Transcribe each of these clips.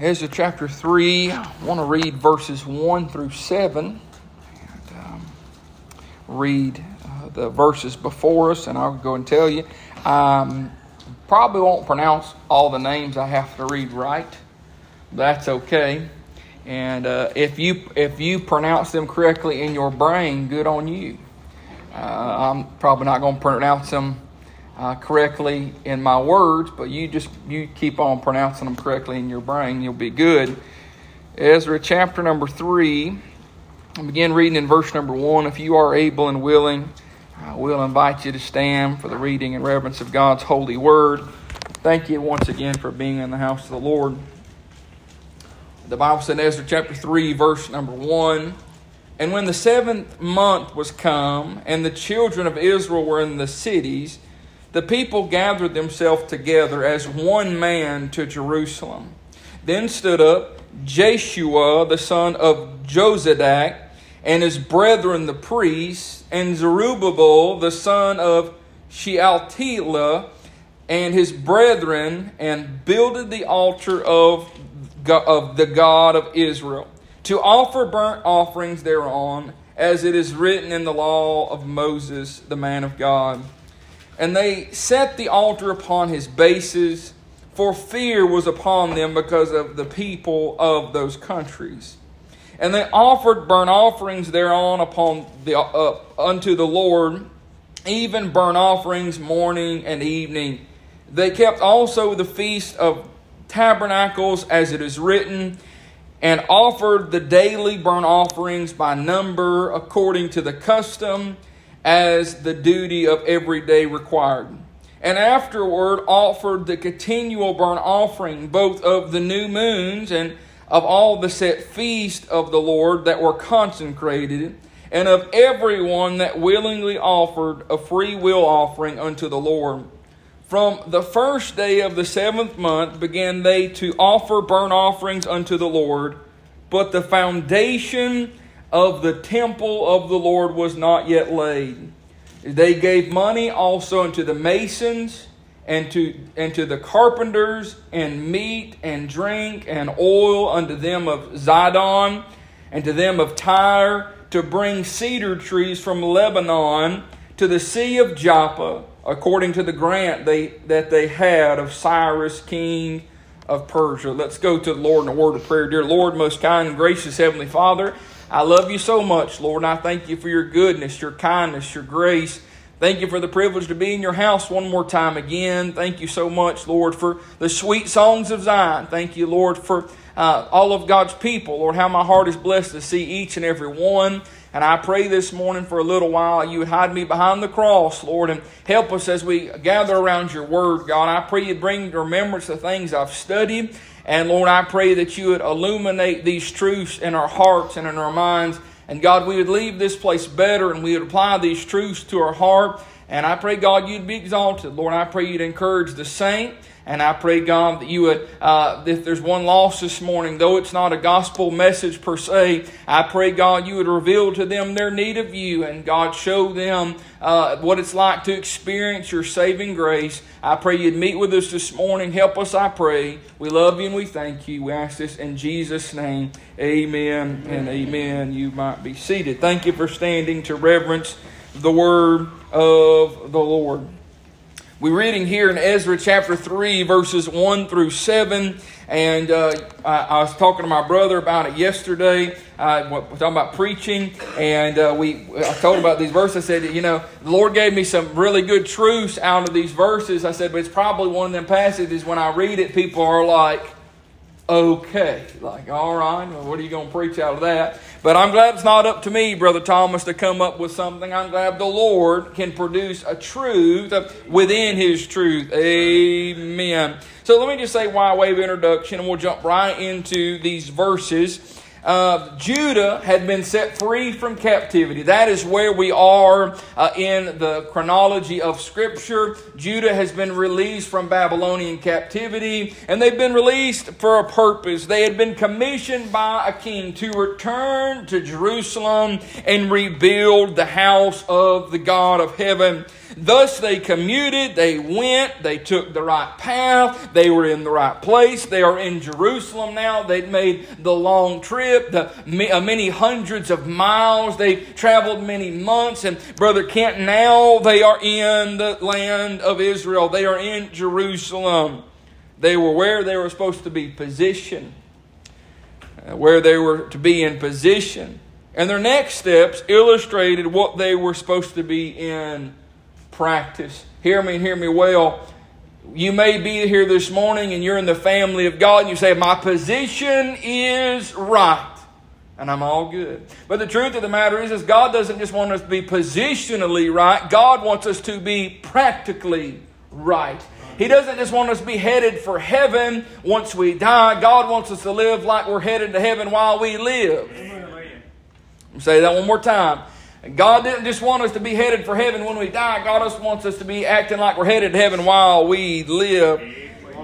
Ezra chapter 3, I want to read verses 1 through 7. And, um, read uh, the verses before us, and I'll go and tell you. Um, probably won't pronounce all the names I have to read right. That's okay. And uh, if you if you pronounce them correctly in your brain, good on you. Uh, I'm probably not going to pronounce them uh, correctly in my words, but you just you keep on pronouncing them correctly in your brain, you'll be good. Ezra chapter number three. I begin reading in verse number one. If you are able and willing, I will invite you to stand for the reading and reverence of God's holy word. Thank you once again for being in the house of the Lord. The Bible said in Ezra chapter 3, verse number 1 And when the seventh month was come, and the children of Israel were in the cities, the people gathered themselves together as one man to Jerusalem. Then stood up Jeshua, the son of Jozadak, and his brethren the priests, and Zerubbabel, the son of Shealtiel, and his brethren, and builded the altar of, of the God of Israel, to offer burnt offerings thereon, as it is written in the law of Moses, the man of God. And they set the altar upon his bases, for fear was upon them because of the people of those countries. And they offered burnt offerings thereon upon the uh, unto the Lord, even burnt offerings morning and evening. They kept also the feast of tabernacles as it is written, and offered the daily burnt offerings by number according to the custom as the duty of every day required. And afterward offered the continual burnt offering, both of the new moons and of all the set feasts of the Lord that were consecrated, and of every one that willingly offered a free will offering unto the Lord. From the first day of the seventh month began they to offer burnt offerings unto the Lord, but the foundation of the temple of the Lord was not yet laid. They gave money also unto the masons and to, and to the carpenters, and meat and drink and oil unto them of Zidon, and to them of Tyre, to bring cedar trees from Lebanon to the sea of Joppa, according to the grant they, that they had of Cyrus, king of Persia. Let's go to the Lord in a word of prayer. Dear Lord, most kind and gracious Heavenly Father, I love you so much, Lord, and I thank you for your goodness, your kindness, your grace. Thank you for the privilege to be in your house one more time again. Thank you so much, Lord, for the sweet songs of Zion. Thank you, Lord, for uh, all of God's people. Lord, how my heart is blessed to see each and every one. And I pray this morning for a little while you would hide me behind the cross, Lord, and help us as we gather around your word, God. I pray you bring to remembrance the things I've studied. And Lord, I pray that you would illuminate these truths in our hearts and in our minds. And God, we would leave this place better and we would apply these truths to our heart. And I pray, God, you'd be exalted. Lord, I pray you'd encourage the saint. And I pray, God, that you would, uh, if there's one loss this morning, though it's not a gospel message per se, I pray, God, you would reveal to them their need of you. And God, show them uh, what it's like to experience your saving grace. I pray you'd meet with us this morning. Help us, I pray. We love you and we thank you. We ask this in Jesus' name. Amen and amen. You might be seated. Thank you for standing to reverence the word of the Lord. We're reading here in Ezra chapter 3, verses 1 through 7. And uh, I, I, was talking to my brother about it yesterday. Uh, we're talking about preaching, and uh, we I told him about these verses. I said, you know, the Lord gave me some really good truths out of these verses. I said, but it's probably one of them passages when I read it, people are like, okay. Like, all right, well, what are you going to preach out of that? But I'm glad it's not up to me, Brother Thomas, to come up with something. I'm glad the Lord can produce a truth within His truth. Amen. So let me just say, why of introduction, and we'll jump right into these verses uh, Judah had been set free from captivity. That is where we are uh, in the chronology of Scripture. Judah has been released from Babylonian captivity, and they've been released for a purpose. They had been commissioned by a king to return to Jerusalem and rebuild the house of the God of heaven. Thus they commuted, they went, they took the right path, they were in the right place. They are in Jerusalem now. They'd made the long trip, the uh, many hundreds of miles. They traveled many months. And Brother Kent, now they are in the land of Israel. They are in Jerusalem. They were where they were supposed to be positioned, uh, where they were to be in position. And their next steps illustrated what they were supposed to be in practice. Hear me, and hear me well. You may be here this morning and you're in the family of God and you say, My position is right. And I'm all good. But the truth of the matter is, is God doesn't just want us to be positionally right, God wants us to be practically right. He doesn't just want us to be headed for heaven once we die. God wants us to live like we're headed to heaven while we live. Say that one more time. God didn't just want us to be headed for heaven when we die. God just wants us to be acting like we're headed to heaven while we live.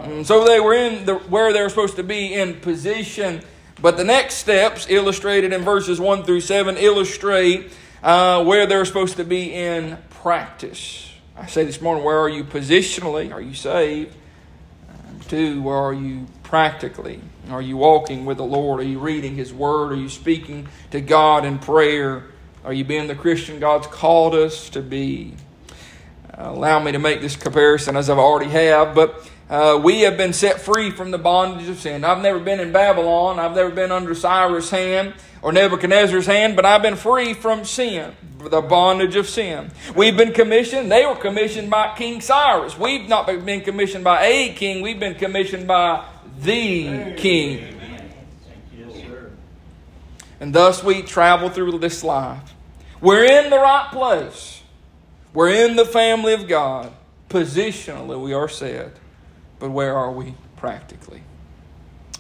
And so they were in the, where they were supposed to be in position. But the next steps, illustrated in verses 1 through 7, illustrate uh, where they're supposed to be in practice. I say this morning, where are you positionally? Are you saved? two, where are you practically? Are you walking with the Lord? Are you reading His Word? Are you speaking to God in prayer? Are you being the Christian God's called us to be? Uh, allow me to make this comparison as I've already have, but uh, we have been set free from the bondage of sin. I've never been in Babylon. I've never been under Cyrus' hand or Nebuchadnezzar's hand, but I've been free from sin, the bondage of sin. We've been commissioned. They were commissioned by King Cyrus. We've not been commissioned by a king. We've been commissioned by the king. And thus we travel through this life. We're in the right place. We're in the family of God. Positionally, we are said. But where are we practically?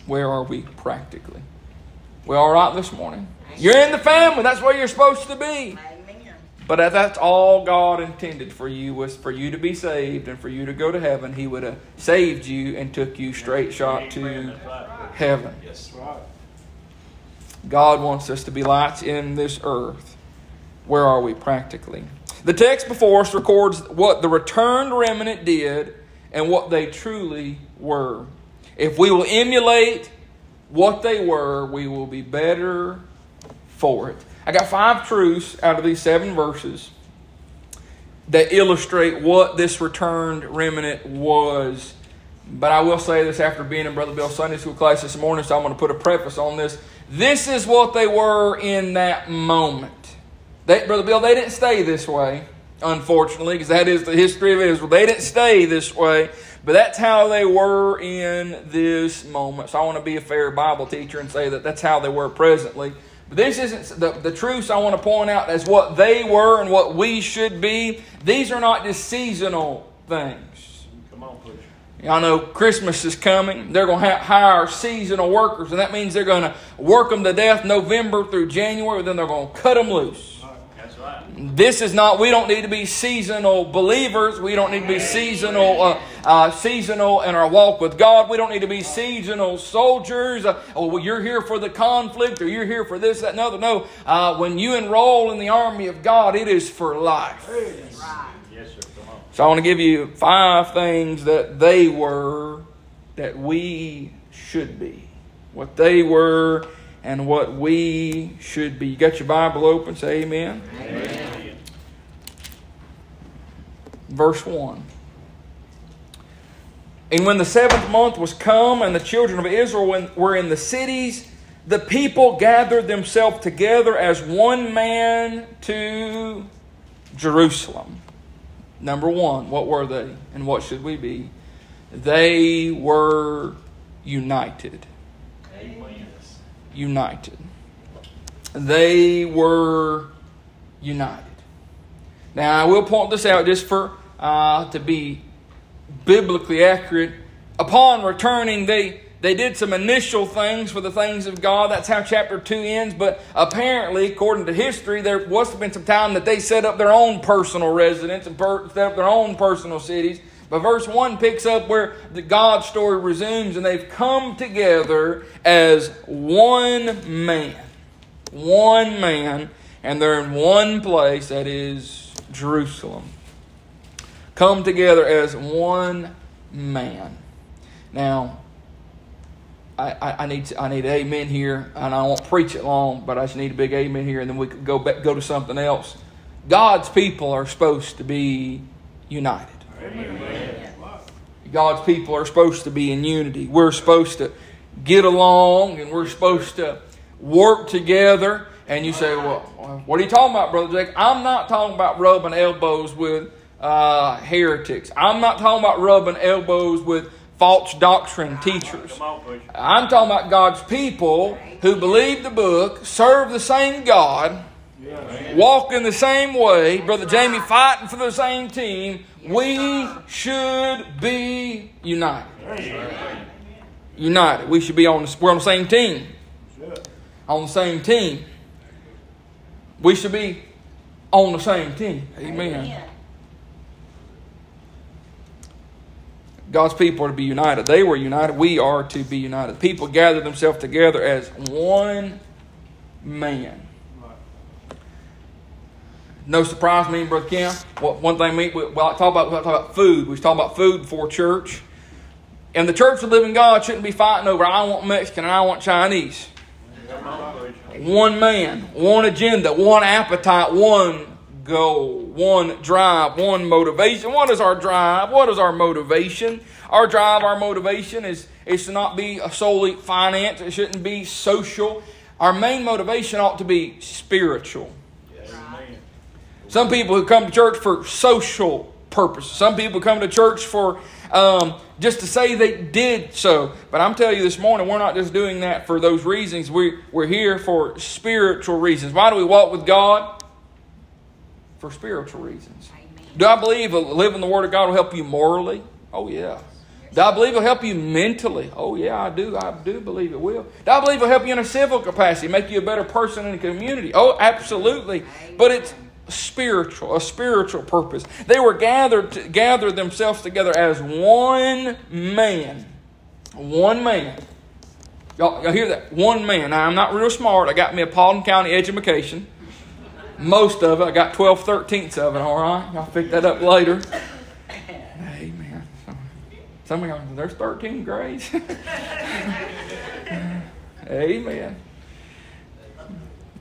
Where are we practically? We all right this morning? You're in the family. That's where you're supposed to be. But that's all God intended for you was for you to be saved and for you to go to heaven. He would have saved you and took you straight shot to heaven. God wants us to be lights in this earth. Where are we practically? The text before us records what the returned remnant did and what they truly were. If we will emulate what they were, we will be better for it. I got five truths out of these seven verses that illustrate what this returned remnant was. But I will say this after being in Brother Bill's Sunday school class this morning, so I'm going to put a preface on this. This is what they were in that moment. They, Brother Bill, they didn't stay this way, unfortunately, because that is the history of Israel. They didn't stay this way, but that's how they were in this moment. So I want to be a fair Bible teacher and say that that's how they were presently. But this isn't the, the truths I want to point out as what they were and what we should be. These are not just seasonal things. Come on, please. Y'all know Christmas is coming. They're going to hire seasonal workers, and that means they're going to work them to death November through January, then they're going to cut them loose. This is not. We don't need to be seasonal believers. We don't need to be seasonal, uh, uh, seasonal in our walk with God. We don't need to be seasonal soldiers. Uh, oh, well, you're here for the conflict, or you're here for this, that, and other. No. Uh, when you enroll in the army of God, it is for life. Yes, sir. So I want to give you five things that they were that we should be. What they were and what we should be. You got your Bible open? Say amen. amen. Verse 1. And when the seventh month was come, and the children of Israel were in the cities, the people gathered themselves together as one man to Jerusalem. Number one, what were they and what should we be? They were united united. They were united. Now, I will point this out just for uh, to be biblically accurate. Upon returning, they they did some initial things for the things of God. That's how chapter 2 ends. But apparently, according to history, there must have been some time that they set up their own personal residence and per- set up their own personal cities. But verse 1 picks up where the God story resumes, and they've come together as one man. One man, and they're in one place, that is Jerusalem. come together as one man. Now, I, I, I need to, I need amen here, and I won't preach it long, but I just need a big amen here, and then we could go back, go to something else. God's people are supposed to be united. Amen. God's people are supposed to be in unity. We're supposed to get along, and we're supposed to work together. And you say, well, what are you talking about, Brother Jake? I'm not talking about rubbing elbows with uh, heretics. I'm not talking about rubbing elbows with false doctrine teachers. I'm talking about God's people who believe the book, serve the same God, walk in the same way. Brother Jamie fighting for the same team. We should be united. United. We should be on. The, we're on the same team. On the same team. We should be on the same team. Amen. God's people are to be united. They were united. We are to be united. People gather themselves together as one man. No surprise, me and Brother Kim. One thing we, we well, talk about we talk about food. We talk about food before church. And the church of the living God shouldn't be fighting over I want Mexican and I want Chinese. One man, one agenda, one appetite, one goal, one drive, one motivation. What is our drive? What is our motivation? Our drive, our motivation is, is to not be solely finance. It shouldn't be social. Our main motivation ought to be spiritual. Some people who come to church for social purposes. Some people come to church for um, just to say they did so. But I'm telling you this morning, we're not just doing that for those reasons. We, we're here for spiritual reasons. Why do we walk with God? For spiritual reasons. Do I believe living the Word of God will help you morally? Oh, yeah. Do I believe it'll help you mentally? Oh, yeah, I do. I do believe it will. Do I believe it'll help you in a civil capacity, make you a better person in the community? Oh, absolutely. But it's spiritual, a spiritual purpose. They were gathered to gather themselves together as one man. One man. Y'all, y'all hear that? One man. Now, I'm not real smart. I got me a Paulding County education. Most of it. I got 12 thirteenths of it, all right? Y'all pick that up later. Amen. Some of y'all, there's 13 grades. Amen.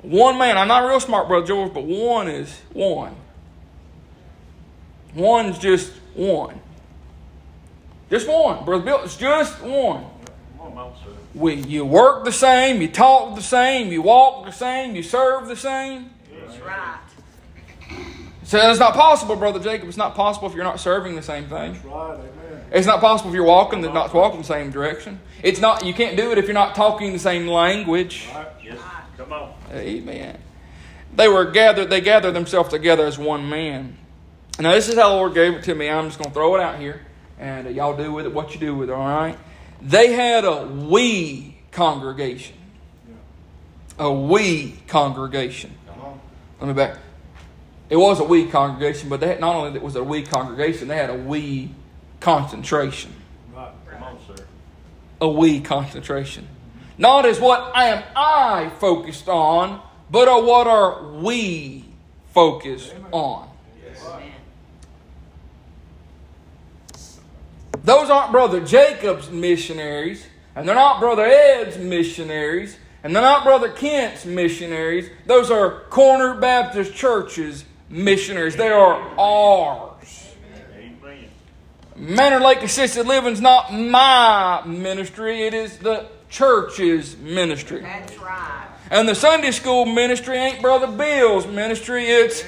One man. I'm not real smart, Brother George, but one is one. One's just one. Just one. Brother Bill, it's just one. We, you work the same, you talk the same, you walk the same, you serve the same. That's right. So it's not possible, Brother Jacob. It's not possible if you're not serving the same thing. That's right, amen. It's not possible if you're walking the, not walking the same direction. It's not. You can't do it if you're not talking the same language. Right. Yes. Come on. Amen. They were gathered, they gathered themselves together as one man. Now, this is how the Lord gave it to me. I'm just going to throw it out here, and uh, y'all do with it what you do with it, all right? They had a we congregation. A we congregation. Let me back. It was a we congregation, but they had, not only was it a we congregation, they had a we concentration. Right. Come on, sir. A we concentration. Not as what am I focused on, but on what are we focused on. Those aren't Brother Jacob's missionaries, and they're not Brother Ed's missionaries, and they're not Brother Kent's missionaries. Those are Corner Baptist Church's missionaries. They are ours. Manor Lake Assisted Living is not my ministry, it is the church's ministry. That's right. And the Sunday school ministry ain't Brother Bill's ministry, it's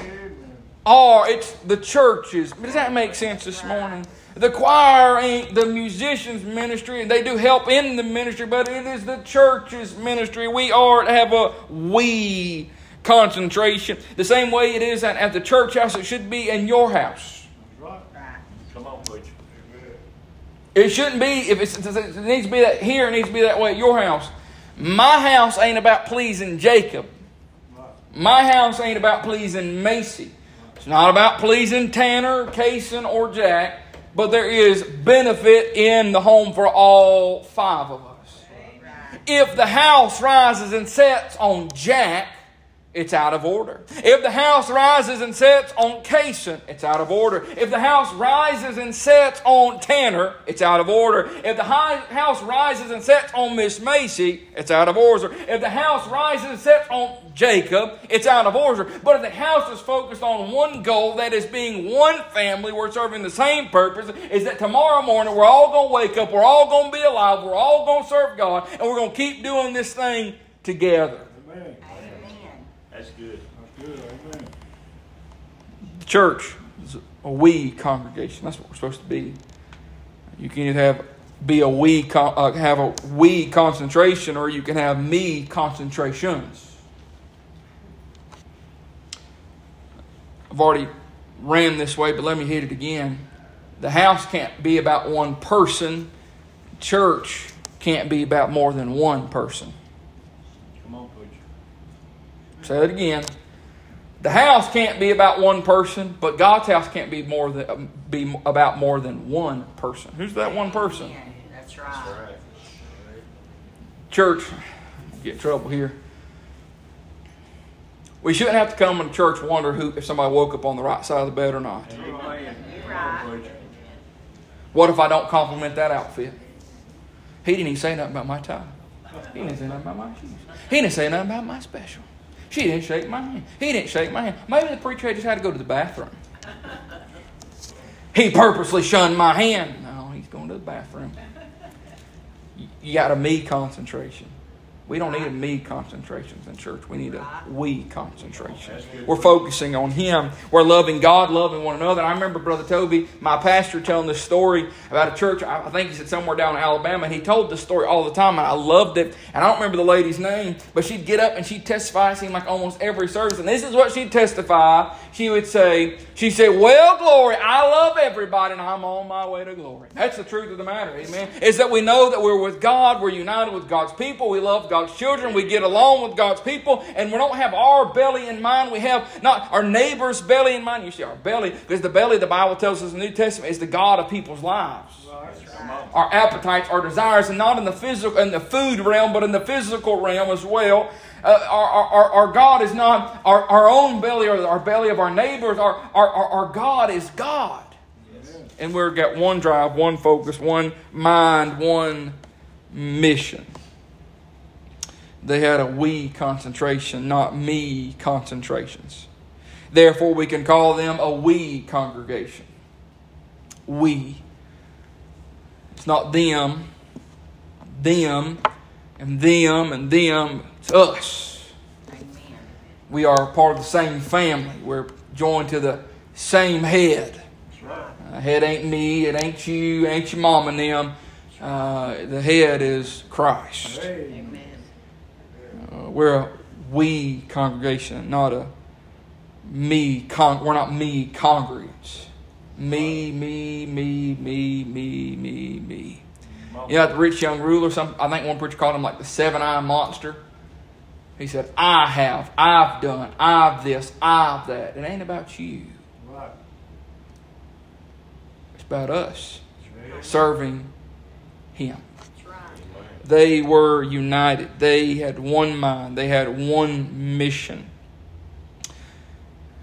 our, it's the church's. Does that make sense this morning? The choir ain't the musician's ministry, and they do help in the ministry, but it is the church's ministry. We are to have a we concentration. The same way it is at, at the church house, it should be in your house. Right. Come on, preacher. It shouldn't be, if it needs to be that here, it needs to be that way at your house. My house ain't about pleasing Jacob. My house ain't about pleasing Macy. It's not about pleasing Tanner, Kaysen, or Jack, but there is benefit in the home for all five of us. If the house rises and sets on Jack, it's out of order. If the house rises and sets on Cason, it's out of order. If the house rises and sets on Tanner, it's out of order. If the house rises and sets on Miss Macy, it's out of order. If the house rises and sets on Jacob, it's out of order. But if the house is focused on one goal, that is being one family, we're serving the same purpose, is that tomorrow morning we're all going to wake up, we're all going to be alive, we're all going to serve God, and we're going to keep doing this thing together. Amen. That's good. That's good. Amen. The church is a we congregation. That's what we're supposed to be. You can either have be a we uh, have a we concentration, or you can have me concentrations. I've already ran this way, but let me hit it again. The house can't be about one person. Church can't be about more than one person. Say it again. The house can't be about one person, but God's house can't be more than be about more than one person. Who's that one person? That's right. Church, get in trouble here. We shouldn't have to come to church wonder who if somebody woke up on the right side of the bed or not. What if I don't compliment that outfit? He didn't even say nothing about my tie. He didn't say nothing about my shoes. He didn't say nothing about my special. She didn't shake my hand. He didn't shake my hand. Maybe the preacher just had to go to the bathroom. He purposely shunned my hand. No, he's going to the bathroom. You got a me concentration. We don't need a me concentrations in church. We need a we concentration. We're focusing on Him. We're loving God, loving one another. I remember Brother Toby, my pastor, telling this story about a church. I think he said somewhere down in Alabama. And he told this story all the time, and I loved it. And I don't remember the lady's name, but she'd get up and she'd testify, it seemed like almost every service. And this is what she'd testify. She would say, She said, Well, glory, I love everybody, and I'm on my way to glory. That's the truth of the matter, amen. Is that we know that we're with God, we're united with God's people, we love God God's children. We get along with God's people, and we don't have our belly in mind. We have not our neighbor's belly in mind. You see, our belly, because the belly, the Bible tells us in the New Testament, is the God of people's lives. Our appetites, our desires, and not in the physical, in the food realm, but in the physical realm as well. Uh, our, our, our, God is not our, our own belly or our belly of our neighbors. Our, our, our God is God. Yes. And we've got one drive, one focus, one mind, one mission. They had a we concentration, not me concentrations. Therefore, we can call them a we congregation. We. It's not them, them, and them, and them. It's us. Amen. We are part of the same family. We're joined to the same head. Uh, head ain't me, it ain't you, ain't your mom and them. Uh, the head is Christ. Amen. Uh, we're a we congregation, not a me. Con- we're not me congregants. Me, me, me, me, me, me, me. You know, the rich young ruler, some, I think one preacher called him like the seven eyed monster. He said, I have, I've done, I've this, I've that. It ain't about you. Right. It's about us serving Him. They were united. They had one mind. They had one mission.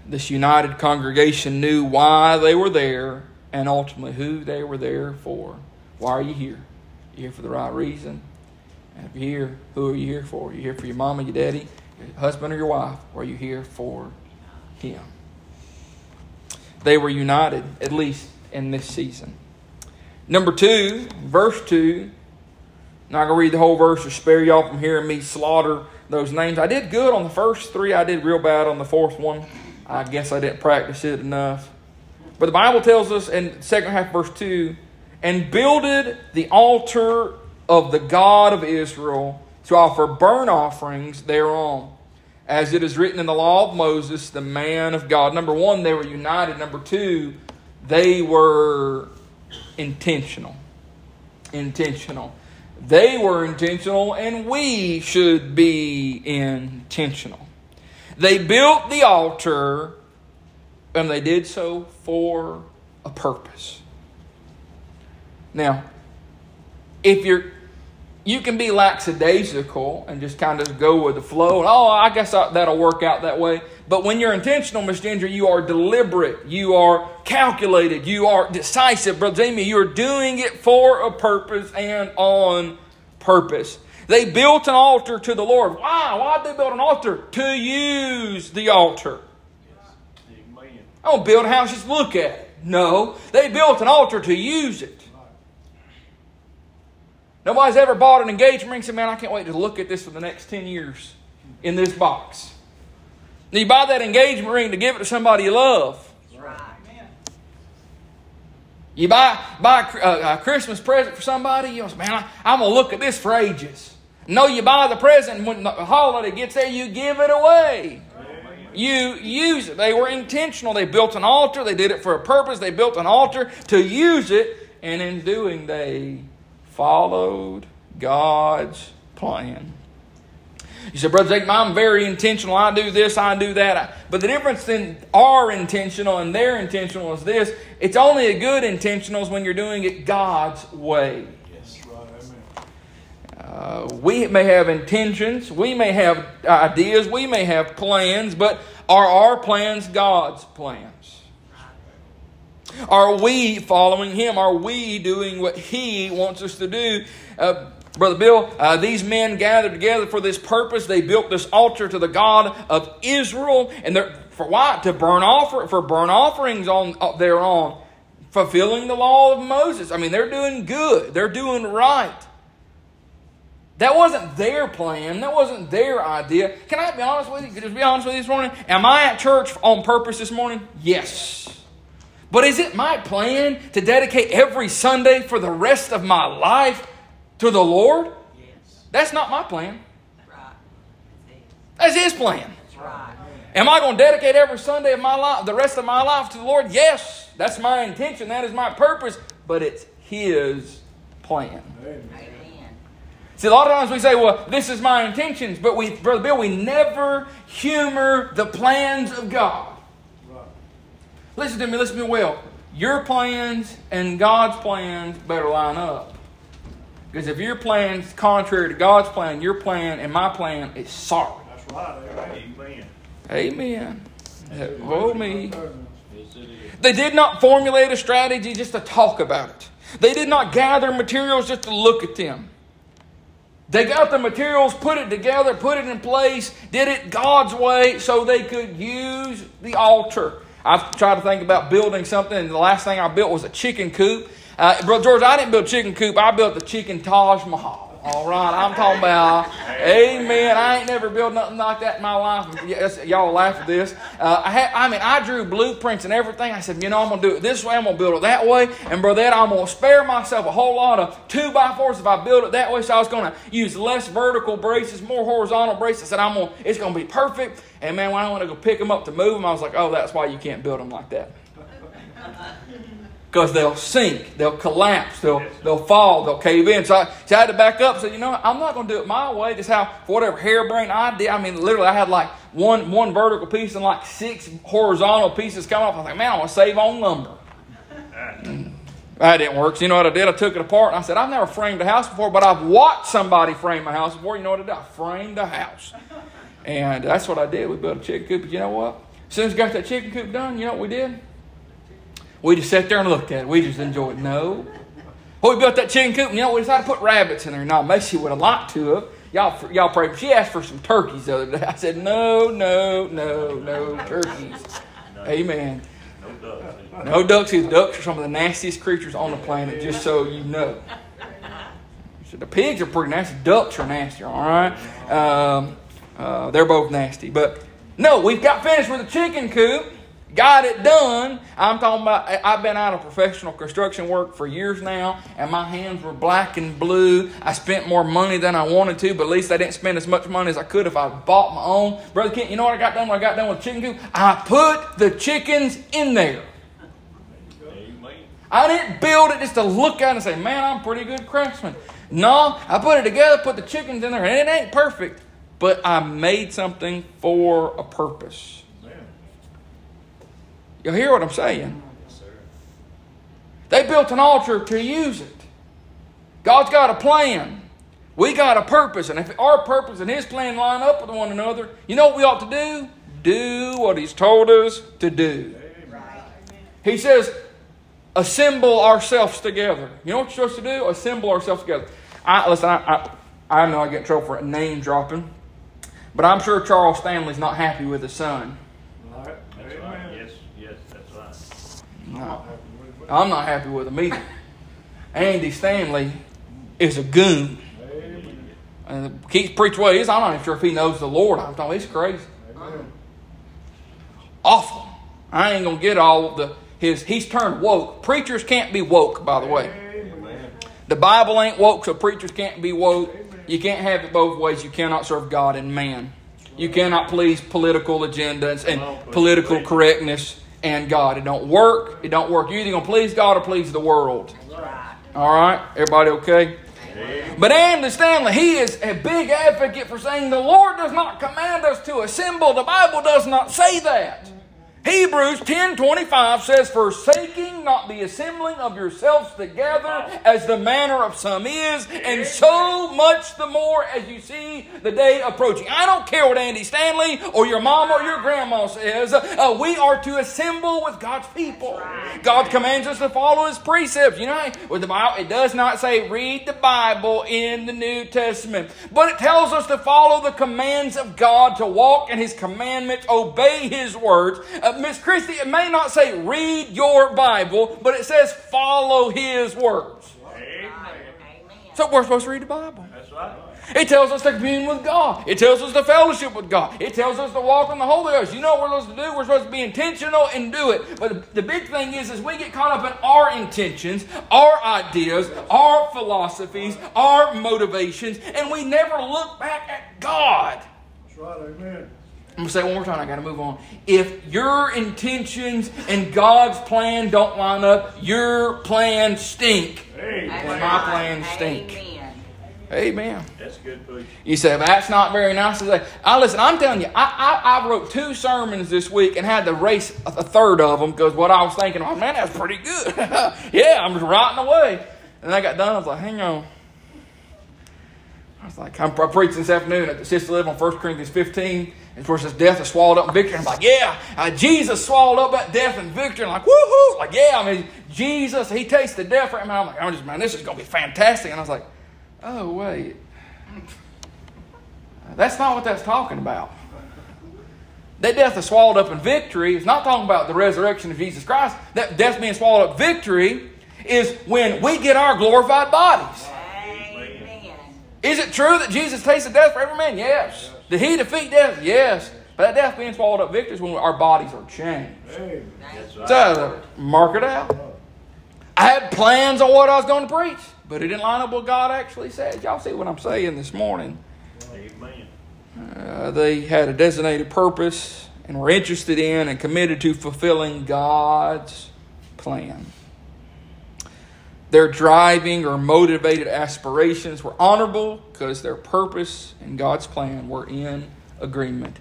This united congregation knew why they were there and ultimately who they were there for. Why are you here? You're here for the right reason. And if you're here, who are you here for? Are You're here for your mama, your daddy, your husband, or your wife, or are you here for him? They were united, at least in this season. Number two, verse 2 not going to read the whole verse or spare y'all from hearing me slaughter those names. I did good on the first three. I did real bad on the fourth one. I guess I didn't practice it enough. But the Bible tells us in second half verse 2, and builded the altar of the God of Israel to offer burnt offerings thereon. As it is written in the law of Moses, the man of God. Number one, they were united. Number two, they were intentional. Intentional. They were intentional, and we should be intentional. They built the altar, and they did so for a purpose. Now, if you're you can be lackadaisical and just kind of go with the flow. And, oh, I guess that'll work out that way. But when you're intentional, Miss Ginger, you are deliberate. You are calculated. You are decisive. Brother Jamie, you're doing it for a purpose and on purpose. They built an altar to the Lord. Why? Why'd they build an altar? To use the altar. I don't build a house just look at it. No, they built an altar to use it. Nobody's ever bought an engagement ring and said, Man, I can't wait to look at this for the next 10 years in this box. You buy that engagement ring to give it to somebody you love. You buy, buy a, uh, a, Christmas present for somebody, you man, I, I'm going to look at this for ages. No, you buy the present, when the holiday gets there, you give it away. You use it. They were intentional. They built an altar. They did it for a purpose. They built an altar to use it, and in doing, they followed God's plan. You said, Brother Jacob, I'm very intentional. I do this, I do that. But the difference in our intentional and their intentional is this it's only a good intentionals when you're doing it God's way. Yes, right. Uh, we may have intentions, we may have ideas, we may have plans, but are our plans God's plans? Are we following Him? Are we doing what He wants us to do? Uh, Brother Bill, uh, these men gathered together for this purpose. They built this altar to the God of Israel, and for what? To burn offer for burn offerings on there on fulfilling the law of Moses. I mean, they're doing good. They're doing right. That wasn't their plan. That wasn't their idea. Can I be honest with you? Just be honest with you this morning. Am I at church on purpose this morning? Yes. But is it my plan to dedicate every Sunday for the rest of my life to the Lord? Yes. That's not my plan. That's His plan. Right. Am I going to dedicate every Sunday of my life, the rest of my life to the Lord? Yes. That's my intention. That is my purpose. But it's His plan. Amen. See, a lot of times we say, well, this is my intentions, but we, Brother Bill, we never humor the plans of God. Right. Listen to me, listen to me well. Your plans and God's plans better line up. Because if your plan is contrary to God's plan, your plan and my plan is sorry. That's right. Amen. Amen. Amen. Oh, me. They did not formulate a strategy just to talk about it. They did not gather materials just to look at them. They got the materials, put it together, put it in place, did it God's way so they could use the altar. I've tried to think about building something, and the last thing I built was a chicken coop. Uh, Brother George, I didn't build chicken coop. I built the chicken Taj Mahal. All right, I'm talking about, amen. I ain't never built nothing like that in my life. Y'all laugh at this. Uh, I, had, I mean, I drew blueprints and everything. I said, you know, I'm going to do it this way. I'm going to build it that way. And, brother, I'm going to spare myself a whole lot of two by fours if I build it that way. So I was going to use less vertical braces, more horizontal braces. And I'm going to, it's going to be perfect. And, man, when I went to go pick them up to move them, I was like, oh, that's why you can't build them like that because they'll sink, they'll collapse, they'll, they'll fall, they'll cave in. So I, so I had to back up and say, you know, I'm not going to do it my way. Just how, for whatever harebrained idea. I mean, literally, I had like one, one vertical piece and like six horizontal pieces coming off. I was like, man, I want to save on lumber. that didn't work. So you know what I did? I took it apart and I said, I've never framed a house before, but I've watched somebody frame a house before. You know what I did? I framed a house. And that's what I did. We built a chicken coop. But you know what? As soon as we got that chicken coop done, you know what we did? We just sat there and looked at it. We just enjoyed it. No. Well, we built that chicken coop, and you know, we decided to put rabbits in there. Now, Macy would have liked to have. Y'all, y'all pray. She asked for some turkeys the other day. I said, no, no, no, no turkeys. Amen. No ducks. No ducks. Ducks are some of the nastiest creatures on the planet, just so you know. So the pigs are pretty nasty. Ducks are nasty, all right? Um, uh, they're both nasty. But no, we've got finished with the chicken coop got it done. I'm talking about, I've been out of professional construction work for years now, and my hands were black and blue. I spent more money than I wanted to, but at least I didn't spend as much money as I could if I bought my own. Brother Kent, you know what I got done when I got done with chicken coop? I put the chickens in there. I didn't build it just to look at it and say, man, I'm pretty good craftsman. No, I put it together, put the chickens in there, and it ain't perfect, but I made something for a purpose. You hear what I'm saying? They built an altar to use it. God's got a plan. We got a purpose, and if our purpose and His plan line up with one another, you know what we ought to do? Do what He's told us to do. He says, assemble ourselves together. You know what you're supposed to do? Assemble ourselves together. I, listen, I, I, I know I get in trouble for name dropping, but I'm sure Charles Stanley's not happy with his son. Right. That's right. Yes, yes, that's right. I'm not happy with him either. Andy Stanley is a goon. And keeps preach what he is. I'm not even sure if he knows the Lord. I'm talking, he's crazy. Awful. I ain't gonna get all the his. He's turned woke. Preachers can't be woke, by the way. The Bible ain't woke, so preachers can't be woke. You can't have it both ways. You cannot serve God and man. You cannot please political agendas and political correctness and God. It don't work. It don't work. You're either gonna please God or please the world. All right, everybody okay? But Andy Stanley, he is a big advocate for saying the Lord does not command us to assemble. The Bible does not say that. Hebrews 10:25 says, "Forsaking not the assembling of yourselves together, as the manner of some is, and so much the more as you see the day approaching." I don't care what Andy Stanley or your mom or your grandma says. Uh, we are to assemble with God's people. God commands us to follow His precepts. You know, with the Bible, it does not say read the Bible in the New Testament, but it tells us to follow the commands of God, to walk in His commandments, obey His words. Uh, Uh, Miss Christie, it may not say read your Bible, but it says follow His words. Amen. So we're supposed to read the Bible. That's right. It tells us to commune with God. It tells us to fellowship with God. It tells us to walk in the Holy Ghost. You know what we're supposed to do? We're supposed to be intentional and do it. But the big thing is, is we get caught up in our intentions, our ideas, our philosophies, our motivations, and we never look back at God. That's right, amen. I'm gonna say it one more time. I got to move on. If your intentions and God's plan don't line up, your plan stink. Amen. And my plan stink. Amen. Amen. That's good push. You say "But that's not very nice to say. I listen. I'm telling you, I, I, I wrote two sermons this week and had to race a, a third of them because what I was thinking, oh man, that's pretty good. yeah, I'm just writing away. And I got done. I was like, hang on. Was like, I'm preaching this afternoon at the Sister Live on 1 Corinthians 15. And of course, this death is swallowed up in victory. I'm like, yeah, uh, Jesus swallowed up that death and victory. I'm like, woohoo! Like, yeah, I mean, Jesus, he takes the death. And I'm like, I'm just, man, this is going to be fantastic. And I was like, oh, wait. That's not what that's talking about. That death is swallowed up in victory. It's not talking about the resurrection of Jesus Christ. That death being swallowed up victory is when we get our glorified bodies. Is it true that Jesus tasted death for every man? Yes. Did he defeat death? Yes. But that death being swallowed up victory is when our bodies are changed. That's right. So, mark it out. I had plans on what I was going to preach, but it didn't line up with what God actually said. Y'all see what I'm saying this morning? Amen. Uh, they had a designated purpose and were interested in and committed to fulfilling God's plan. Their driving or motivated aspirations were honorable because their purpose and God's plan were in agreement.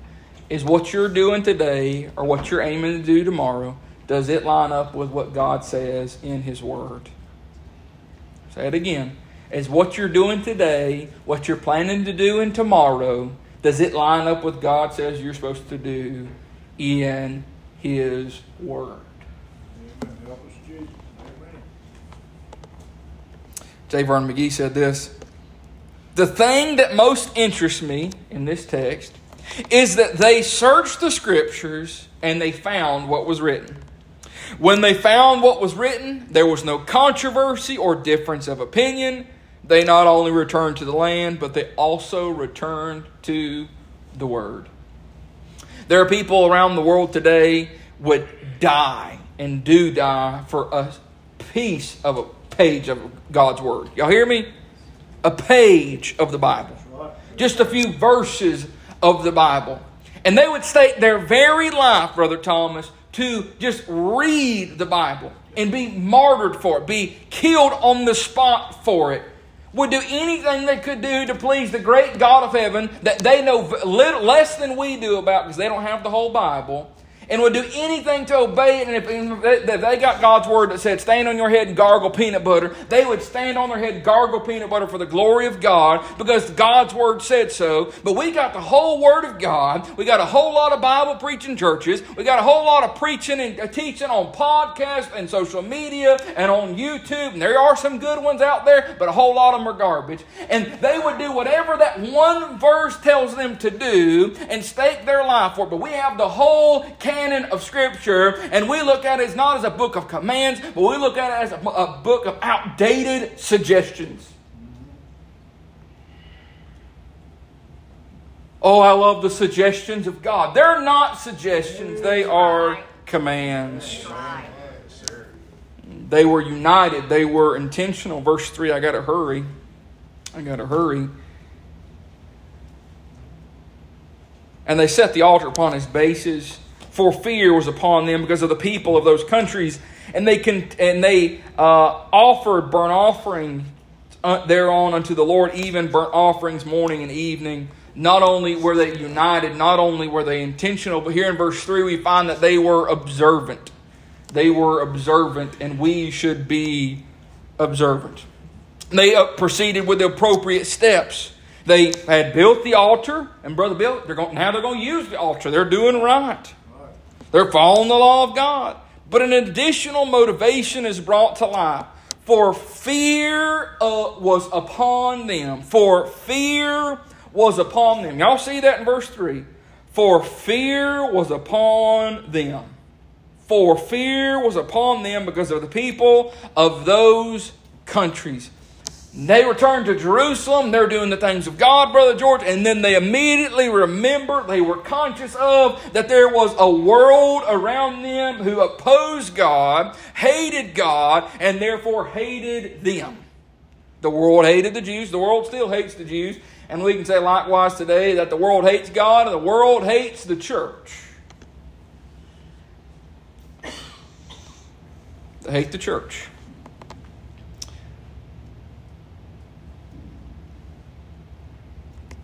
Is what you're doing today or what you're aiming to do tomorrow, does it line up with what God says in His Word? Say it again. Is what you're doing today, what you're planning to do in tomorrow, does it line up with God says you're supposed to do in His Word? Amen. Help us, Jesus. Amen. J. Vernon McGee said this The thing that most interests me in this text is that they searched the scriptures and they found what was written. When they found what was written, there was no controversy or difference of opinion. They not only returned to the land, but they also returned to the Word. There are people around the world today would die and do die for a piece of a page of God's Word. Y'all hear me? A page of the Bible. Just a few verses of the Bible. And they would stake their very life, Brother Thomas, to just read the Bible and be martyred for it, be killed on the spot for it. Would do anything they could do to please the great God of heaven that they know little, less than we do about because they don't have the whole Bible. And would do anything to obey it. And if, they got God's word that said, stand on your head and gargle peanut butter, they would stand on their head and gargle peanut butter for the glory of God because God's word said so. But we got the whole word of God. We got a whole lot of Bible preaching churches. We got a whole lot of preaching and teaching on podcasts and social media and on YouTube. And there are some good ones out there, but a whole lot of them are garbage. And they would do whatever that one verse tells them to do and stake their life for it. But we have the whole canon of Scripture, and we look at it as not as a book of commands, but we look at it as a, a book of outdated suggestions. Oh, I love the suggestions of God. They're not suggestions, they are commands. They were united, they were intentional. Verse 3, I got to hurry. I got to hurry. And they set the altar upon his bases for fear was upon them because of the people of those countries. And they, can, and they uh, offered burnt offering uh, thereon unto the Lord, even burnt offerings morning and evening. Not only were they united, not only were they intentional, but here in verse 3 we find that they were observant. They were observant, and we should be observant. They uh, proceeded with the appropriate steps. They had built the altar, and Brother Bill, they're going, now they're going to use the altar. They're doing right. They're following the law of God. But an additional motivation is brought to life. For fear uh, was upon them. For fear was upon them. Y'all see that in verse 3. For fear was upon them. For fear was upon them because of the people of those countries. They returned to Jerusalem. They're doing the things of God, Brother George, and then they immediately remember, they were conscious of that there was a world around them who opposed God, hated God, and therefore hated them. The world hated the Jews. The world still hates the Jews. And we can say likewise today that the world hates God and the world hates the church. They hate the church.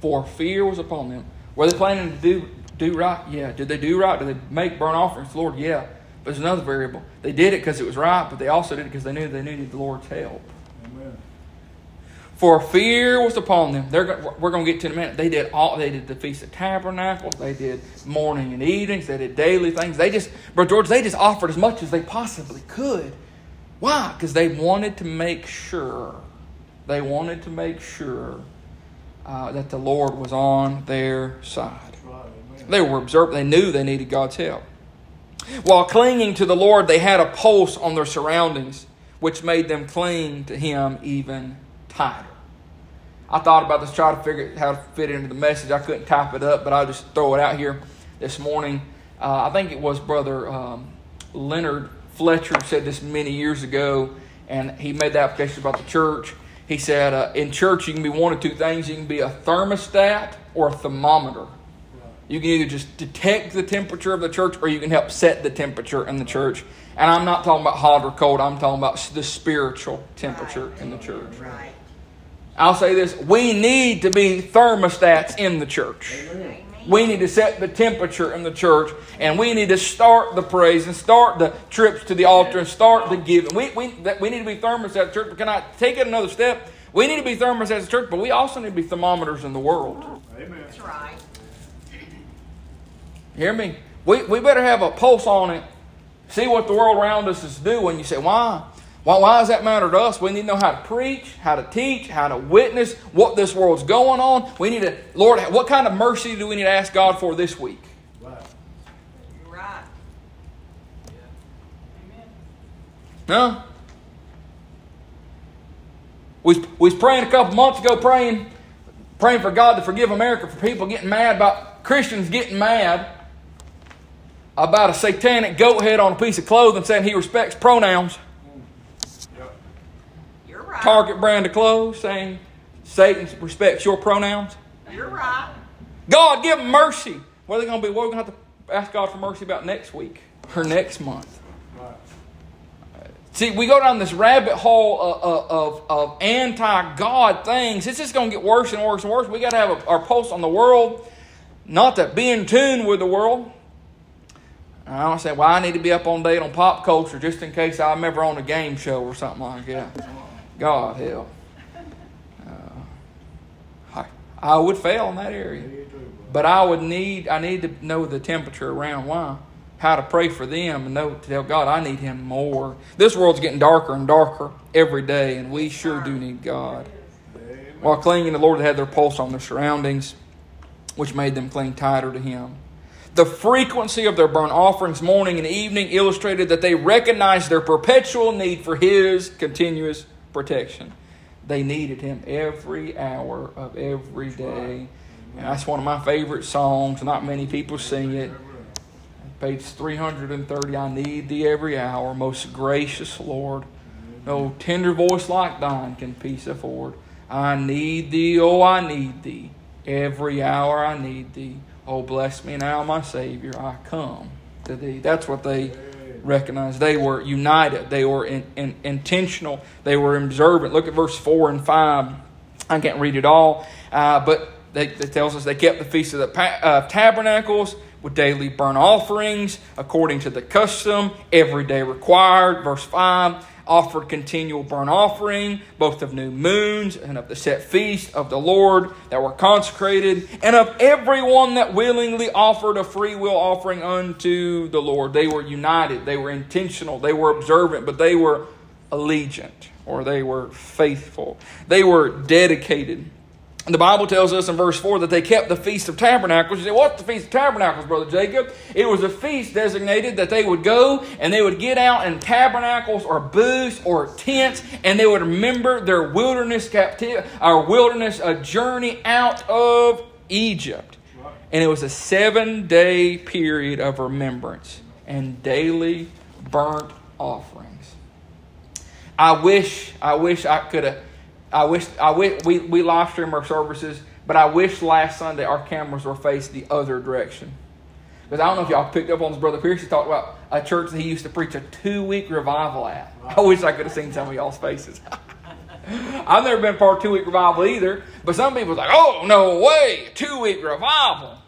For fear was upon them. Were they planning to do, do right? Yeah. Did they do right? Did they make burnt offerings to the Lord? Yeah. But there's another variable. They did it because it was right, but they also did it because they knew they needed the Lord's help. Amen. For fear was upon them. They're, we're going to get to in a minute. They did all. They did the feast of tabernacles. They did morning and evenings. They did daily things. They just, Brother George, they just offered as much as they possibly could. Why? Because they wanted to make sure. They wanted to make sure uh, that the Lord was on their side. They were observant. They knew they needed God's help. While clinging to the Lord, they had a pulse on their surroundings, which made them cling to Him even tighter. I thought about this, try to figure out how to fit it into the message. I couldn't type it up, but I'll just throw it out here this morning. Uh, I think it was Brother um, Leonard Fletcher said this many years ago, and he made the application about the church. He said, uh, in church, you can be one of two things. You can be a thermostat or a thermometer. You can either just detect the temperature of the church or you can help set the temperature in the church. And I'm not talking about hot or cold, I'm talking about the spiritual temperature in the church. Right. I'll say this we need to be thermostats in the church. Amen. We need to set the temperature in the church, and we need to start the praise and start the trips to the altar and start the giving. We, we, that, we need to be thermostats at church, but can I take it another step? We need to be thermostats at church, but we also need to be thermometers in the world. Amen. That's right. Hear me? We, we better have a pulse on it. See what the world around us is doing. You say, why? Why, why does that matter to us? We need to know how to preach, how to teach, how to witness what this world's going on. We need to, Lord, what kind of mercy do we need to ask God for this week? Right. You're right. No? We, we was praying a couple months ago, praying, praying for God to forgive America for people getting mad about Christians getting mad about a satanic goat head on a piece of clothing saying he respects pronouns. Right. Target brand of clothes saying Satan respects your pronouns. You're right. God, give them mercy. What are they going to be? What are we going to have to ask God for mercy about next week or next month? Right. See, we go down this rabbit hole of, of, of anti God things. It's just going to get worse and worse and worse. We got to have a, our pulse on the world, not to be in tune with the world. And I don't say, well, I need to be up on date on pop culture just in case I'm ever on a game show or something like that. God help. Uh, I, I would fail in that area. But I would need I need to know the temperature around why. How to pray for them and know to tell God I need him more. This world's getting darker and darker every day, and we sure do need God. While clinging to the Lord, they had their pulse on their surroundings, which made them cling tighter to Him. The frequency of their burnt offerings, morning and evening, illustrated that they recognized their perpetual need for His continuous protection. They needed Him every hour of every day. And that's one of my favorite songs. Not many people sing it. Page 330 I need thee every hour, most gracious Lord. No tender voice like thine can peace afford. I need thee, oh, I need thee. Every hour I need thee. Oh, bless me now, my Savior. I come to thee. That's what they recognized. They were united, they were in, in, intentional, they were observant. Look at verse 4 and 5. I can't read it all, uh, but it tells us they kept the Feast of the uh, Tabernacles with daily burnt offerings according to the custom, every day required. Verse 5 offered continual burnt offering, both of new moons and of the set feast of the Lord that were consecrated, and of everyone that willingly offered a free will offering unto the Lord. They were united, they were intentional, they were observant, but they were allegiant or they were faithful. They were dedicated. The Bible tells us in verse 4 that they kept the Feast of Tabernacles. You say, What's the Feast of Tabernacles, Brother Jacob? It was a feast designated that they would go and they would get out in tabernacles or booths or tents and they would remember their wilderness captivity, our wilderness a journey out of Egypt. And it was a seven day period of remembrance and daily burnt offerings. I wish, I wish I could have. I wish I wish we, we live stream our services, but I wish last Sunday our cameras were faced the other direction. Because I don't know if y'all picked up on this. Brother Pierce he talked about a church that he used to preach a two week revival at. I wish I could have seen some of y'all's faces. I've never been part of two week revival either, but some people was like, "Oh no way, two week revival."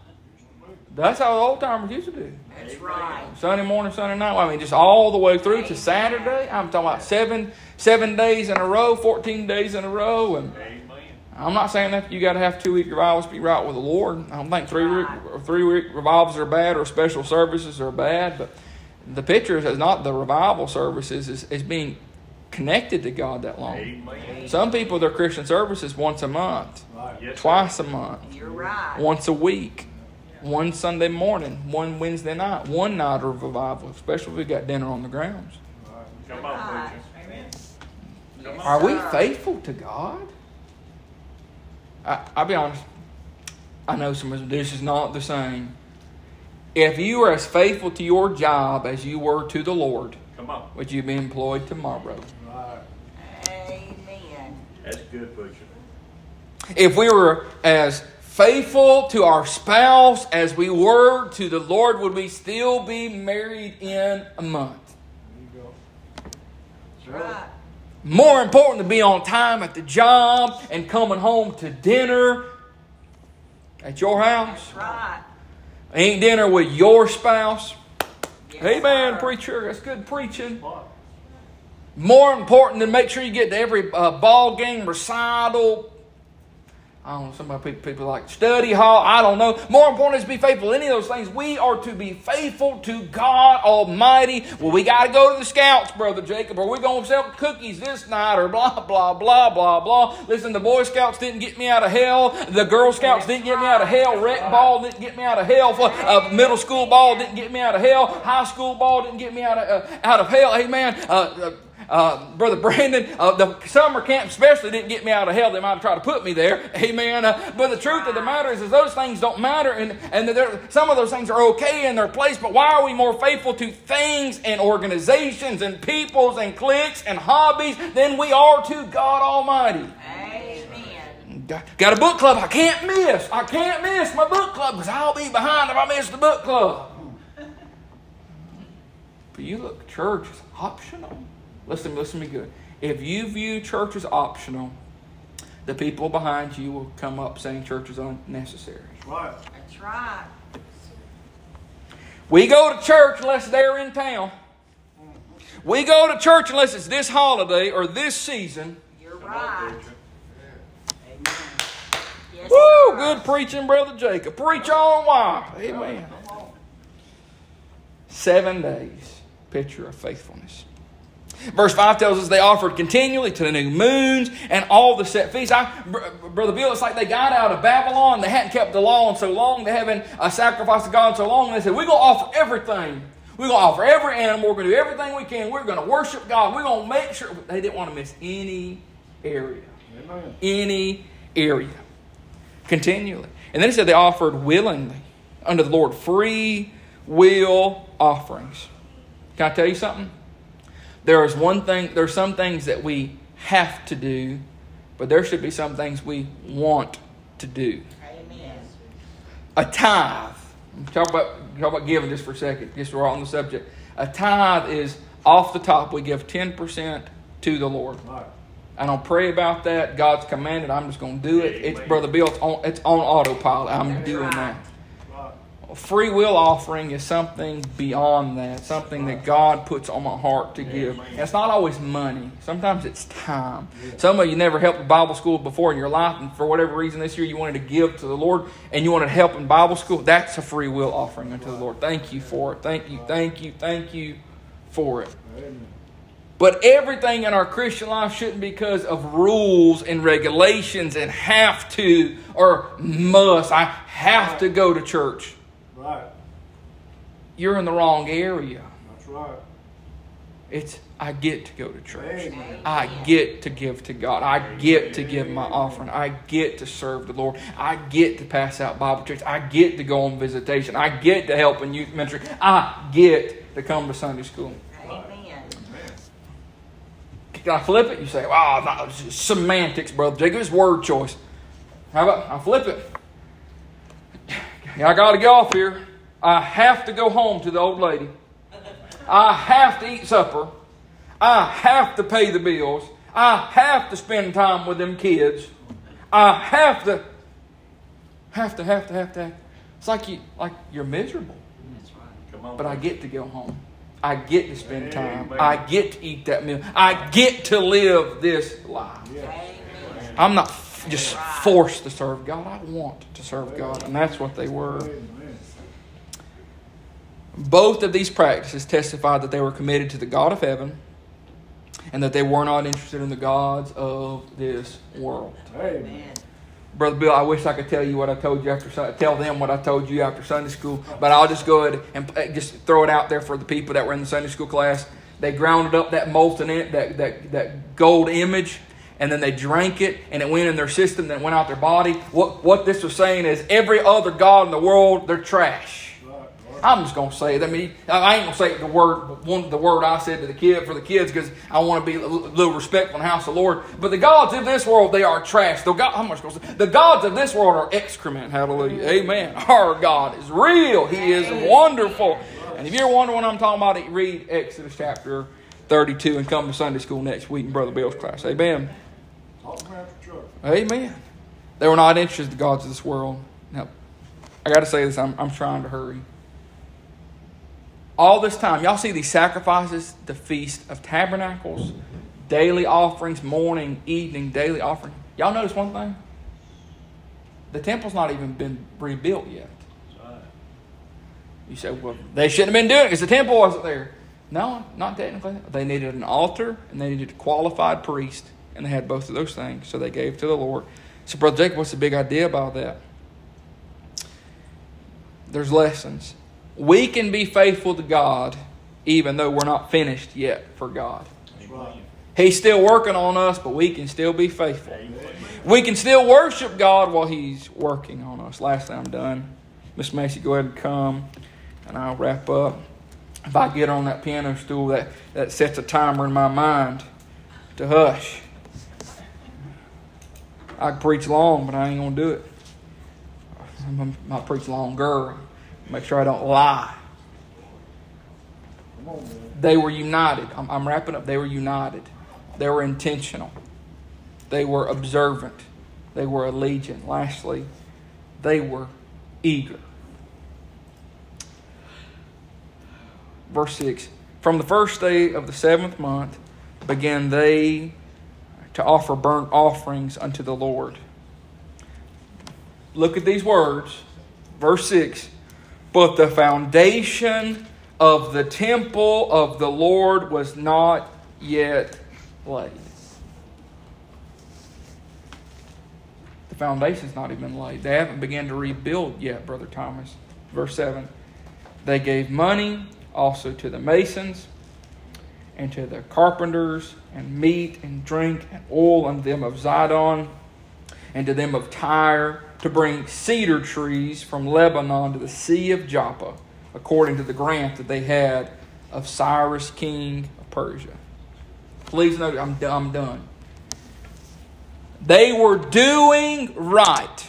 That's how old timers used to do. That's right. Sunday morning, Sunday night. I mean, just all the way through to Saturday. I'm talking about seven seven days in a row, fourteen days in a row, and Amen. I'm not saying that you got to have two week revivals to be right with the Lord. I don't think three week three week revivals are bad or special services are bad, but the picture is not the revival services is, is being connected to God that long. Amen. Some people their Christian services once a month, Right. Yes, sir. twice a month, You're right. once a week, one Sunday morning, one Wednesday night, one night of revival, especially if we got dinner on the grounds. Come on, Right. preacher. Yes, Are we faithful to God? I, I'll be honest. I know some of this is not the same. If you are as faithful to your job as you were to the Lord, Come on. would you be employed tomorrow? Right. Amen. That's good, preacher. If we were as faithful to our spouse as we were to the Lord, would we still be married in a month? There you go. That's right. More important to be on time at the job and coming home to dinner at your house. That's right. Ain't dinner with your spouse. Yes, Amen, sir. preacher. That's good preaching. More important than make sure you get to every uh, ball game, recital. I don't know. Some people, like study hall. I don't know. More important is be faithful. Any of those things. We are to be faithful to God Almighty. Well, we got to go to the scouts, brother Jacob, or we're going to sell cookies this night, or blah blah blah blah blah. Listen, the Boy Scouts didn't get me out of hell. The Girl Scouts didn't get me out of hell. Rec ball didn't get me out of hell. Uh, middle school ball didn't get me out of hell. High school ball didn't get me out of uh, out of hell. Amen. Uh, uh, Brother Brandon, uh, the summer camp especially didn't get me out of hell. They might have tried to put me there. Amen. Uh, but the truth of the matter is, is those things don't matter, and, and there- some of those things are okay in their place, but why are we more faithful to things and organizations and peoples and cliques and hobbies than we are to God Almighty? Amen. Got, got a book club I can't miss. I can't miss my book club because I'll be behind if I miss the book club. But you look, church is optional. Listen, listen to me good. If you view church as optional, the people behind you will come up saying church is unnecessary. That's right. That's right. We go to church unless they're in town. We go to church unless it's this holiday or this season. You're right. Yes, Woo! Good preaching, Brother Jacob. Preach on why. Amen. Seven days. Picture of faithfulness. Verse 5 tells us they offered continually to the new moons and all the set feasts. I, Br- Brother Bill, it's like they got out of Babylon. They hadn't kept the law in so long. They haven't uh, sacrificed to God in so long. And they said, We're going to offer everything. We're going to offer every animal. We're going to do everything we can. We're going to worship God. We're going to make sure. They didn't want to miss any area. Amen. Any area. Continually. And then he said they offered willingly unto the Lord free will offerings. Can I tell you something? There is one thing, there are some things that we have to do, but there should be some things we want to do. Amen. A tithe. Talk about talk about giving just for a second, just so we're on the subject. A tithe is off the top. We give ten percent to the Lord. Right. I don't pray about that. God's commanded. I'm just going to do it. It's brother Bill. It's on. It's on autopilot. I'm That's doing right. that. Free will offering is something beyond that. Something that God puts on my heart to give. And it's not always money. Sometimes it's time. Some of you never helped Bible school before in your life, and for whatever reason this year you wanted to give to the Lord and you wanted help in Bible school. That's a free will offering unto the Lord. Thank you for it. Thank you. Thank you. Thank you for it. But everything in our Christian life shouldn't be because of rules and regulations and have to or must. I have to go to church. Right. You're in the wrong area. That's right. It's I get to go to church. Amen. I get to give to God. I get to give my offering. I get to serve the Lord. I get to pass out Bible tracts. I get to go on visitation. I get to help in youth ministry. I get to come to Sunday school. Amen. Can I flip it? You say, wow, semantics, brother Jacob. It's word choice. How about I flip it? I got to get off here. I have to go home to the old lady. I have to eat supper. I have to pay the bills. I have to spend time with them kids. I have to, have to, have to, have to. It's like you, like you're miserable Come on. but I get to go home. I get to spend time. Amen. I get to eat that meal. I get to live this life. Amen. I'm not f- just forced to serve God. I want to serve God. And that's what they were. Both of these practices testified that they were committed to the God of heaven and that they were not interested in the gods of this world. Amen. Brother Bill, I wish I could tell you what I told you after tell them what I told you after Sunday school, but I'll just go ahead and uh, just throw it out there for the people that were in the Sunday school class. They grounded up that molten that, that that gold image, and then they drank it, and it went in their system, then it went out their body. What what this was saying is every other god in the world, they're trash. I'm just gonna say it. I mean, I ain't gonna say the word one the word I said to the kid for the kids because I want to be a little respectful in the house of the Lord. But the gods of this world, they are trash. The God, I'm just gonna say the gods of this world are excrement. Hallelujah, Amen. Our God is real. He is wonderful. And if you're wondering what I'm talking about, read Exodus chapter 32 and come to Sunday school next week in Brother Bill's class. Amen. Talk about the church. Amen. They were not interested in the gods of this world. Now, I got to say this. I'm, I'm trying to hurry. All this time, y'all see these sacrifices, the Feast of Tabernacles, daily offerings, morning, evening, daily offering. Y'all notice one thing? The temple's not even been rebuilt yet. You say, well, they shouldn't have been doing it because the temple wasn't there. No, not technically. They needed an altar and they needed a qualified priest, and they had both of those things, so they gave to the Lord. So, Brother Jacob, what's the big idea about that? There's lessons. We can be faithful to God even though we're not finished yet for God. Right. He's still working on us, but we can still be faithful. We can still worship God while He's working on us. Lastly, I'm done. Miss Macy, go ahead and come, and I'll wrap up. If I get on that piano stool, that, that sets a timer in my mind to hush. I preach long, but I ain't to do it. I'm gonna- preach longer. Make sure I don't lie. They were united. I'm, I'm wrapping up. They were united. They were intentional. They were observant. They were allegiant. Lastly, they were eager. verse 6 From the first day of the seventh month began they to offer burnt offerings unto the Lord. Look at these words. Verse 6 But the foundation of the temple of the Lord was not yet laid. The foundation's not even laid. They haven't begun to rebuild yet, Brother Thomas. Verse 7 They gave money also to the masons and to the carpenters, and meat and drink and oil unto them of Zidon, and to them of Tyre, to bring cedar trees from Lebanon to the sea of Joppa, according to the grant that they had of Cyrus, king of Persia. Please note, I'm, I'm done. They were doing right,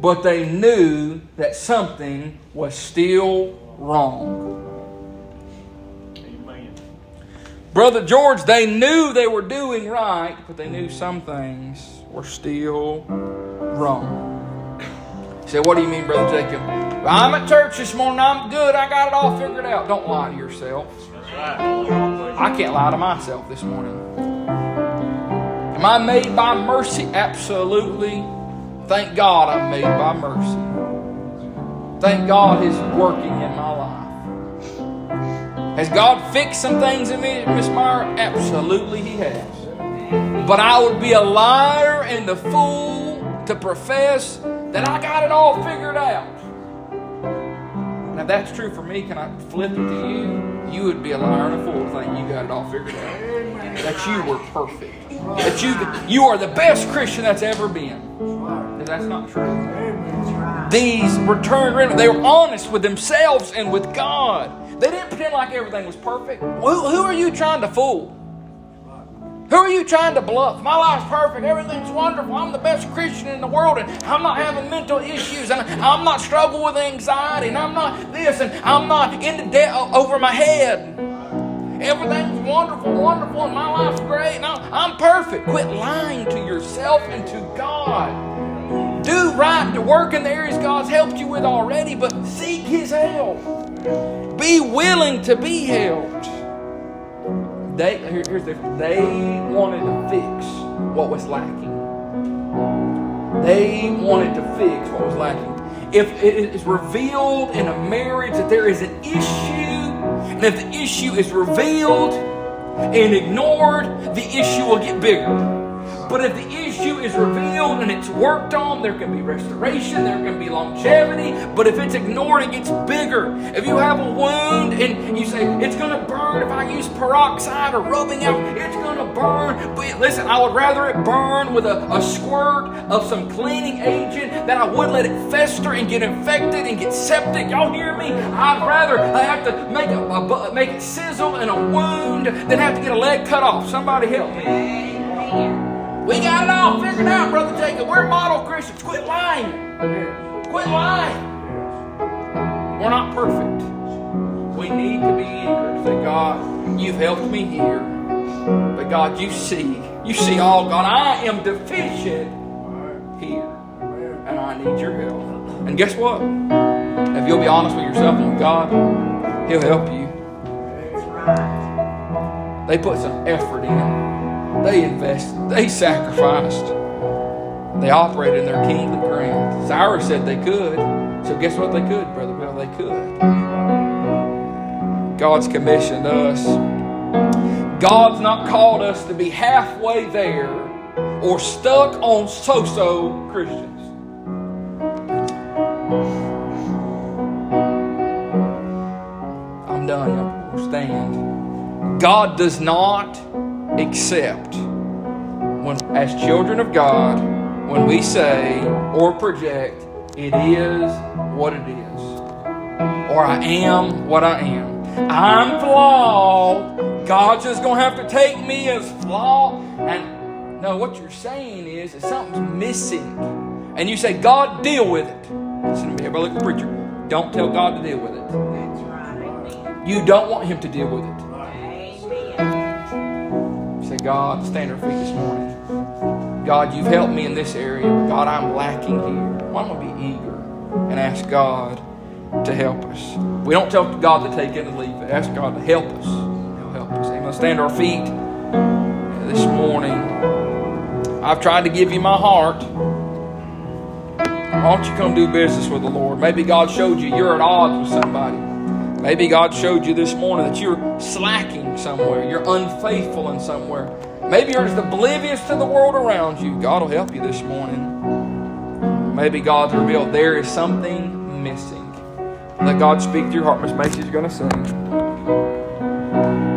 but they knew that something was still wrong. Brother George, they knew they were doing right, but they knew some things were still wrong. You say, what do you mean, Brother Jacob? I'm at church this morning, I'm good, I got it all figured out. Don't lie to yourself. I can't lie to myself this morning. Am I made by mercy? Absolutely. Thank God I'm made by mercy. Thank God He's working in my life. Has God fixed some things in me, Miss Meyer? Absolutely He has. But I would be a liar and a fool to profess that I got it all figured out. Now, if that's true for me, can I flip it to you? You would be a liar and a fool to think you got it all figured out. That you were perfect. That you, you are the best Christian that's ever been. That's not true. These returned rent, they were honest with themselves and with God. They didn't pretend like everything was perfect. Who, who are you trying to fool? Who are you trying to bluff? My life's perfect. Everything's wonderful. I'm the best Christian in the world, and I'm not having mental issues, and I'm not struggling with anxiety, and I'm not this, and I'm not into debt over my head. Everything's wonderful, wonderful, and my life's great, and I'm, I'm perfect. Quit lying to yourself and to God. Do right to work in the areas God's helped you with already, but seek His help. Be willing to be helped. They here- here's the they wanted to fix what was lacking. They wanted to fix what was lacking. If it is revealed in a marriage that there is an issue, and if the issue is revealed and ignored, the issue will get bigger. But if the issue is revealed and it's worked on, there can be restoration, there can be longevity. But if it's ignored, it gets bigger. If you have a wound and you say, it's going to burn if I use peroxide or rubbing out, it's going to burn. But listen, I would rather it burn with a, a squirt of some cleaning agent than I would let it fester and get infected and get septic. Y'all hear me? I'd rather I have to make, a, a make it sizzle in a wound than have to get a leg cut off. Somebody help me. We got it all figured out, Brother Jacob. We're model Christians. Quit lying. Quit lying. We're not perfect. We need to be to say, God, you've helped me here. But God, you see. You see all, God. I am deficient here. And I need your help. And guess what? If you'll be honest with yourself and God, He'll help you. They put some effort in. They invested. They sacrificed. They operated in their kingly grant. Cyrus said they could. So guess what they could, Brother Bill? They could. God's commissioned us. God's not called us to be halfway there or stuck on so-so Christians. I'm done. We'll stand. God does not accept when as children of God when we say or project it is what it is or I am what I am. I'm flawed. God's just gonna have to take me as flawed. And no, what you're saying is that something's missing. And you say, God, deal with it. Listen to me, everybody look at preacher. Don't tell God to deal with it. That's right. You don't want him to deal with it. Amen. You say, God, stand our feet this morning. God, you've helped me in this area, but God, I'm lacking here. I'm going to be eager and ask God to help us. We don't tell God to take it and leave it. Ask God to help us. He'll help us. Amen. Stand to our feet this morning. I've tried to give you my heart. Why don't you come do business with the Lord? Maybe God showed you you're at odds with somebody. Maybe God showed you this morning that you're slacking somewhere, you're unfaithful in somewhere. Maybe you're just oblivious to the world around you. God will help you this morning. Maybe God's revealed there is something missing. Let God speak to your heart. Miss Macy's going to sing.